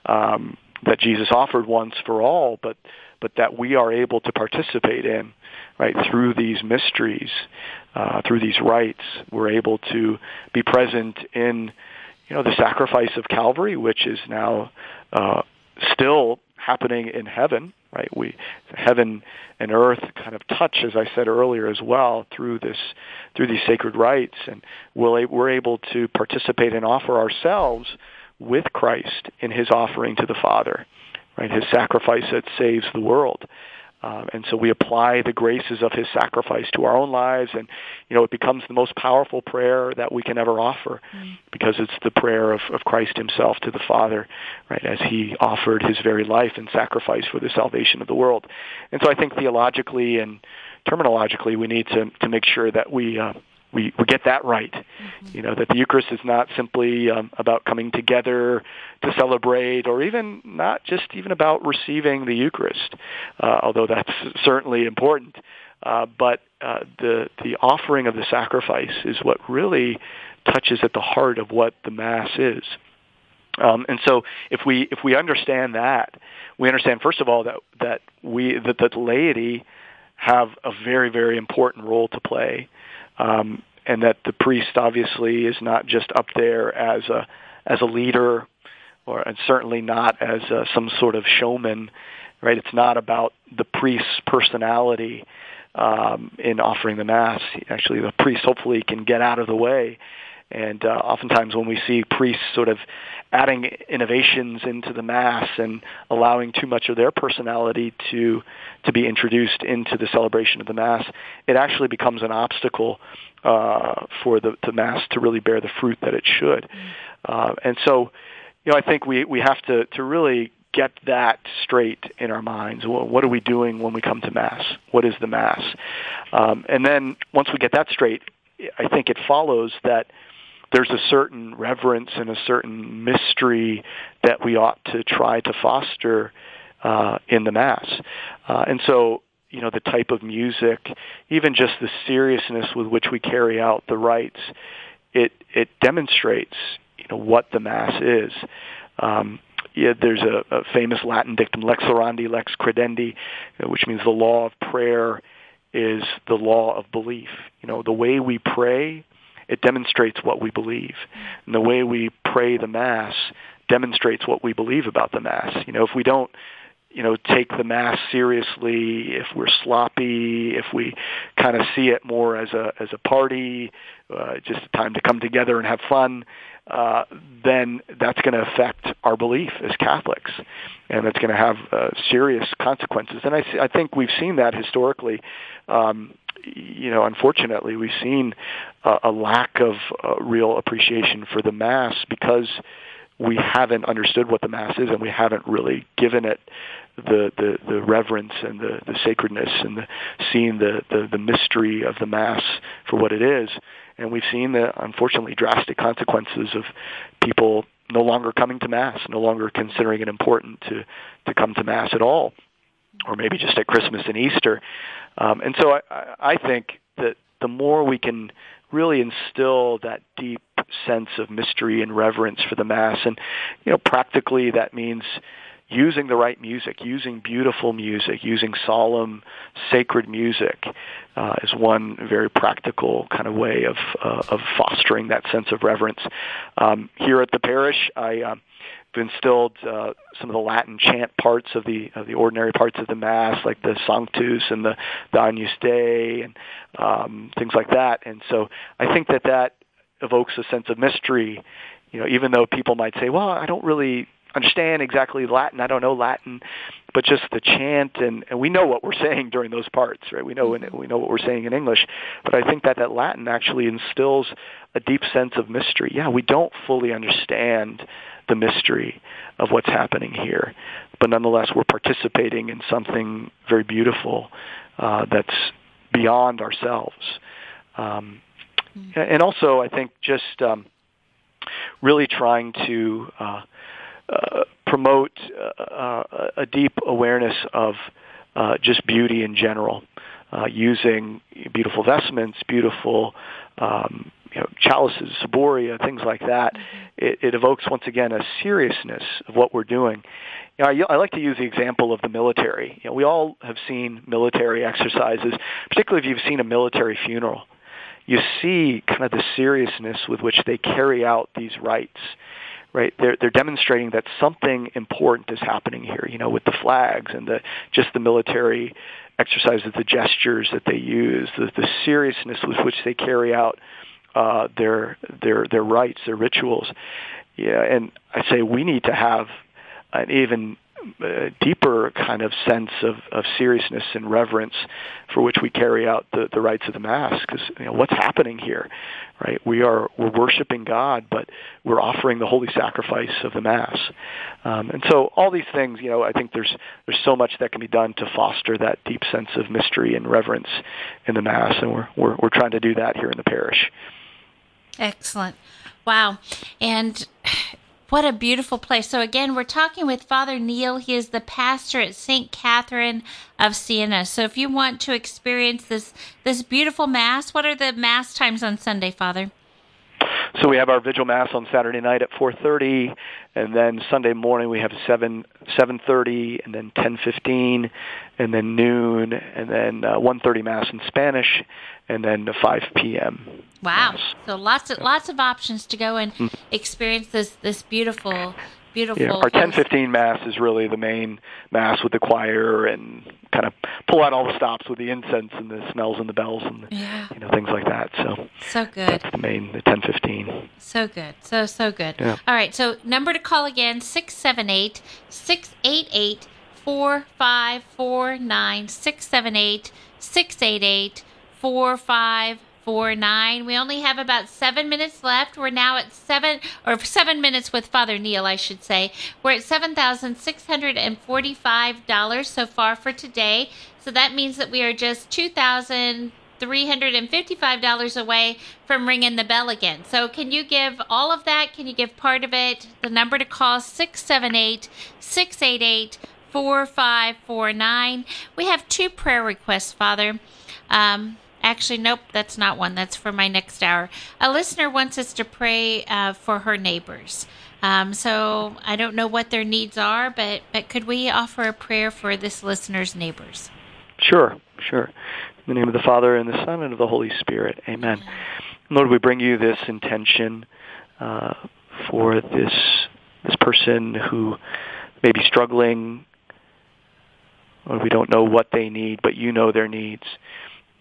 um, that Jesus offered once for all, but but that we are able to participate in, right, through these mysteries, uh, through these rites. We're able to be present in, you know, the sacrifice of Calvary, which is now uh, still happening in heaven, right? We heaven and earth kind of touch, as I said earlier, as well through this through these sacred rites, and we'll, we're able to participate and offer ourselves with Christ in His offering to the Father right? His sacrifice that saves the world. Um, and so we apply the graces of his sacrifice to our own lives, and you know it becomes the most powerful prayer that we can ever offer, mm. because it's the prayer of, of Christ Himself to the Father, right? As He offered His very life and sacrifice for the salvation of the world. And so I think theologically and terminologically, we need to to make sure that we uh, we, we get that right. Mm-hmm. You know, that the Eucharist is not simply um, about coming together to celebrate or even not just even about receiving the Eucharist, uh, although that's certainly important. Uh, but uh, the, the offering of the sacrifice is what really touches at the heart of what the Mass is. Um, and so if we if we understand that, we understand first of all that that we that the laity have a very very important role to play, um, and that the priest obviously is not just up there as a as a leader, or and certainly not as a, some sort of showman, right? It's not about the priest's personality um, in offering the mass. Actually, the priest hopefully can get out of the way and uh, oftentimes when we see priests sort of adding innovations into the mass and allowing too much of their personality to to be introduced into the celebration of the mass, it actually becomes an obstacle uh, for the, the mass to really bear the fruit that it should. Uh, and so, you know, I think we we have to to really get that straight in our minds. What are we doing when we come to Mass? What is the Mass? Um, and then once we get that straight, I think it follows that there's a certain reverence and a certain mystery that we ought to try to foster uh, in the Mass. Uh, and so, you know, the type of music, even just the seriousness with which we carry out the rites, it, it demonstrates, you know, what the Mass is. Um, yeah, there's a, a famous Latin dictum, lex orandi, lex credendi, which means the law of prayer is the law of belief. You know, the way we pray it demonstrates what we believe. And the way we pray the Mass demonstrates what we believe about the Mass. You know, if we don't you know take the mass seriously if we're sloppy if we kind of see it more as a as a party uh, just a time to come together and have fun uh, then that's going to affect our belief as Catholics and it's going to have uh, serious consequences and I I think we've seen that historically um, you know, unfortunately, we've seen uh, a lack of uh, real appreciation for the Mass because we haven't understood what the Mass is and we haven't really given it the, the, the reverence and the, the sacredness and the, seeing the, the, the mystery of the Mass for what it is. And we've seen the, unfortunately, drastic consequences of people no longer coming to Mass, no longer considering it important to, to come to Mass at all, or maybe just at Christmas and Easter. Um, and so I, I think that the more we can really instill that deep sense of mystery and reverence for the Mass, and you know, practically that means using the right music, using beautiful music, using solemn, sacred music uh, is one very practical kind of way of uh, of fostering that sense of reverence. Um, here at the parish, I. Uh, instilled uh, some of the Latin chant parts of the of the ordinary parts of the Mass, like the Sanctus and the the Agnus Dei and um, things like that. And so I think that that evokes a sense of mystery. You know, even though people might say, "Well, I don't really understand exactly Latin. I don't know Latin, but just the chant and, and we know what we're saying during those parts, right? We know we know what we're saying in English, but I think that that Latin actually instills a deep sense of mystery. Yeah, we don't fully understand the mystery of what's happening here. But nonetheless, we're participating in something very beautiful uh, that's beyond ourselves. Um, mm-hmm. and also, I think just um, really trying to uh, uh, promote uh, a deep awareness of uh, just beauty in general, uh, using beautiful vestments, beautiful um, you know, chalices, ciboria, things like that, mm-hmm. it, it evokes once again a seriousness of what we're doing. You know, I, I like to use the example of the military. You know, we all have seen military exercises, particularly if you've seen a military funeral. You see kind of the seriousness with which they carry out these rites right? They're they're demonstrating that something important is happening here. You know, with the flags and the just the military exercises, the gestures that they use, the, the seriousness with which they carry out uh, their their their rites, their rituals. Yeah, and I say we need to have an even deeper kind of sense of, of seriousness and reverence for which we carry out the, the rites of the mass because you know what's happening here right we are we're worshiping god but we're offering the holy sacrifice of the mass um, and so all these things you know i think there's there's so much that can be done to foster that deep sense of mystery and reverence in the mass and we're we're, we're trying to do that here in the parish Excellent. Wow. And what a beautiful place. So, again, we're talking with Father Neil. He is the pastor at St. Catherine of Siena. So, if you want to experience this, this beautiful Mass, what are the Mass times on Sunday, Father? So we have our vigil mass on Saturday night at 4:30, and then Sunday morning we have 7 7:30, and then 10:15, and then noon, and then uh, 1:30 mass in Spanish, and then 5 p.m. Wow! Mass. So lots of lots of options to go and experience this this beautiful beautiful. Yeah, our 10:15 mass is really the main mass with the choir and kind of pull out all the stops with the incense and the smells and the bells and Yeah. you know things like that. So So good. that's the main the 10:15. So good. So, so good. Yeah. All right. So, number to call again 678 688 4549. 678 688 4549. We only have about seven minutes left. We're now at seven, or seven minutes with Father Neil, I should say. We're at $7,645 so far for today. So, that means that we are just 2000 $355 away from ringing the bell again. So, can you give all of that? Can you give part of it? The number to call 678 688 4549. We have two prayer requests, Father. Um, actually, nope, that's not one. That's for my next hour. A listener wants us to pray uh, for her neighbors. Um, so, I don't know what their needs are, but, but could we offer a prayer for this listener's neighbors? Sure, sure. In the name of the Father and the Son and of the Holy Spirit. Amen. Lord, we bring you this intention uh, for this this person who may be struggling. Lord, we don't know what they need, but you know their needs.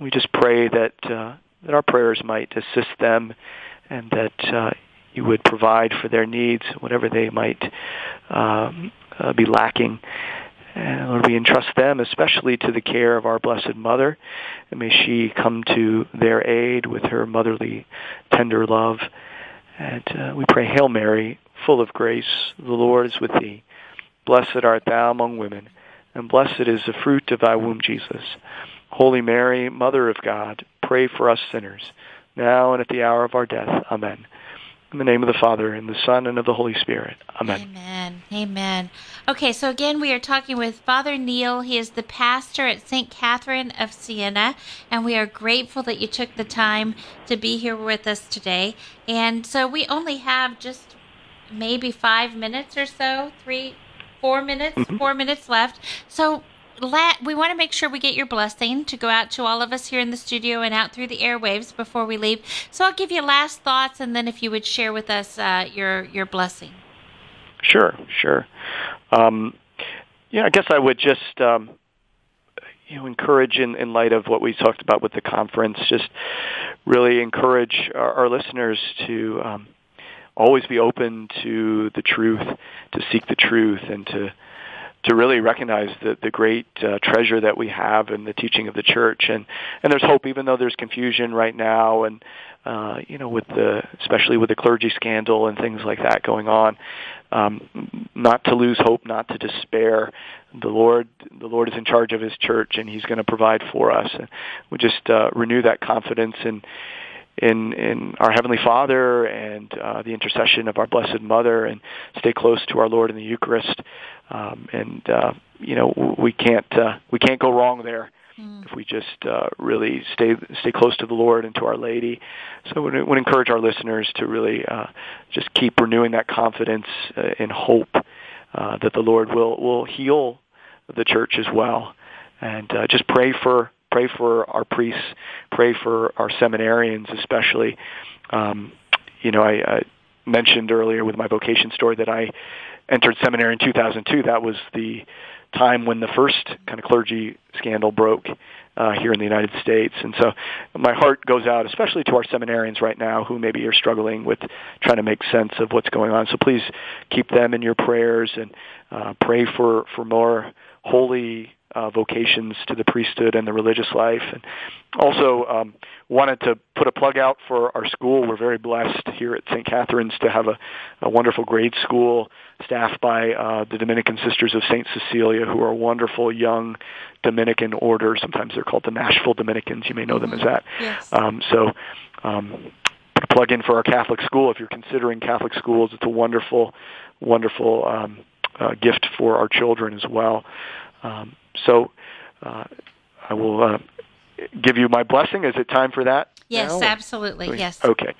We just pray that uh, that our prayers might assist them, and that uh, you would provide for their needs, whatever they might um, uh, be lacking. And Lord, we entrust them especially to the care of our Blessed Mother, and may she come to their aid with her motherly, tender love. And uh, we pray, Hail Mary, full of grace, the Lord is with thee. Blessed art thou among women, and blessed is the fruit of thy womb, Jesus. Holy Mary, Mother of God, pray for us sinners, now and at the hour of our death. Amen. In the name of the Father, and the Son, and of the Holy Spirit. Amen. Amen. Amen. Okay, so again, we are talking with Father Neil. He is the pastor at St. Catherine of Siena, and we are grateful that you took the time to be here with us today. And so we only have just maybe five minutes or so, three, four minutes, mm-hmm. four minutes left. So we want to make sure we get your blessing to go out to all of us here in the studio and out through the airwaves before we leave. So I'll give you last thoughts, and then if you would share with us uh, your your blessing. Sure, sure. Um, yeah, I guess I would just um, you know encourage in, in light of what we talked about with the conference, just really encourage our, our listeners to um, always be open to the truth, to seek the truth, and to to really recognize the, the great uh, treasure that we have in the teaching of the church. And, and there's hope, even though there's confusion right now, and uh, you know, with the especially with the clergy scandal and things like that going on. Um, not to lose hope, not to despair. The Lord, the Lord is in charge of His church, and He's going to provide for us. And we just uh, renew that confidence in in in our heavenly Father and uh, the intercession of our Blessed Mother, and stay close to our Lord in the Eucharist. Um, and uh, you know we can't uh, we can't go wrong there if we just uh, really stay stay close to the Lord and to Our Lady. So we would encourage our listeners to really uh, just keep renewing that confidence uh, and hope uh, that the Lord will will heal the church as well, and uh, just pray for pray for our priests, pray for our seminarians especially. Um, you know, I, I mentioned earlier with my vocation story that I entered seminary in 2002. That was the time when the first kind of clergy scandal broke uh, here in the United States. And so my heart goes out, especially to our seminarians right now who maybe are struggling with trying to make sense of what's going on. So please keep them in your prayers and uh, pray for, for more holy uh, vocations to the priesthood and the religious life. And also um, wanted to put a plug out for our school. We're very blessed here at St. Catherine's to have a, a wonderful grade school staffed by uh, the Dominican Sisters of St. Cecilia, who are a wonderful young Dominican order. Sometimes they're called the Nashville Dominicans. You may know them as that. Yes. Um, so um, put a plug in for our Catholic school. If you're considering Catholic schools, it's a wonderful, wonderful um, uh, gift for our children as well. Um, so uh, I will uh, give you my blessing. Is it time for that? Yes, now? absolutely. Yes. Okay.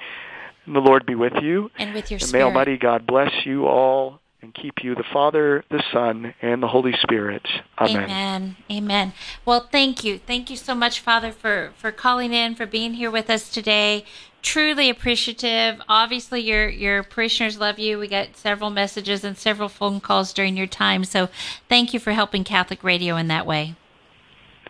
And the Lord be with you. And with your and spirit. may Almighty God bless you all and keep you, the Father, the Son, and the Holy Spirit. Amen. Amen. Amen. Well, thank you. Thank you so much, Father, for, for calling in, for being here with us today. Truly appreciative. Obviously, your your parishioners love you. We got several messages and several phone calls during your time. So, thank you for helping Catholic Radio in that way.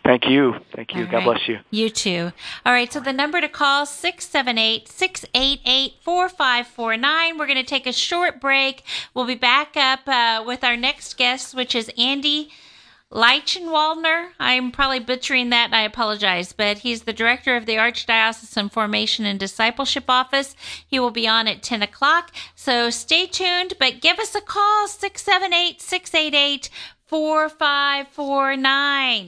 Thank you. Thank you. All God right. bless you. You too. All right. So the number to call 678-688-4549. We're going to take a short break. We'll be back up uh, with our next guest, which is Andy Lichtenwalner. I'm probably butchering that and I apologize, but he's the director of the Archdiocesan Formation and Discipleship Office. He will be on at 10 o'clock. So stay tuned, but give us a call 678 688 4549.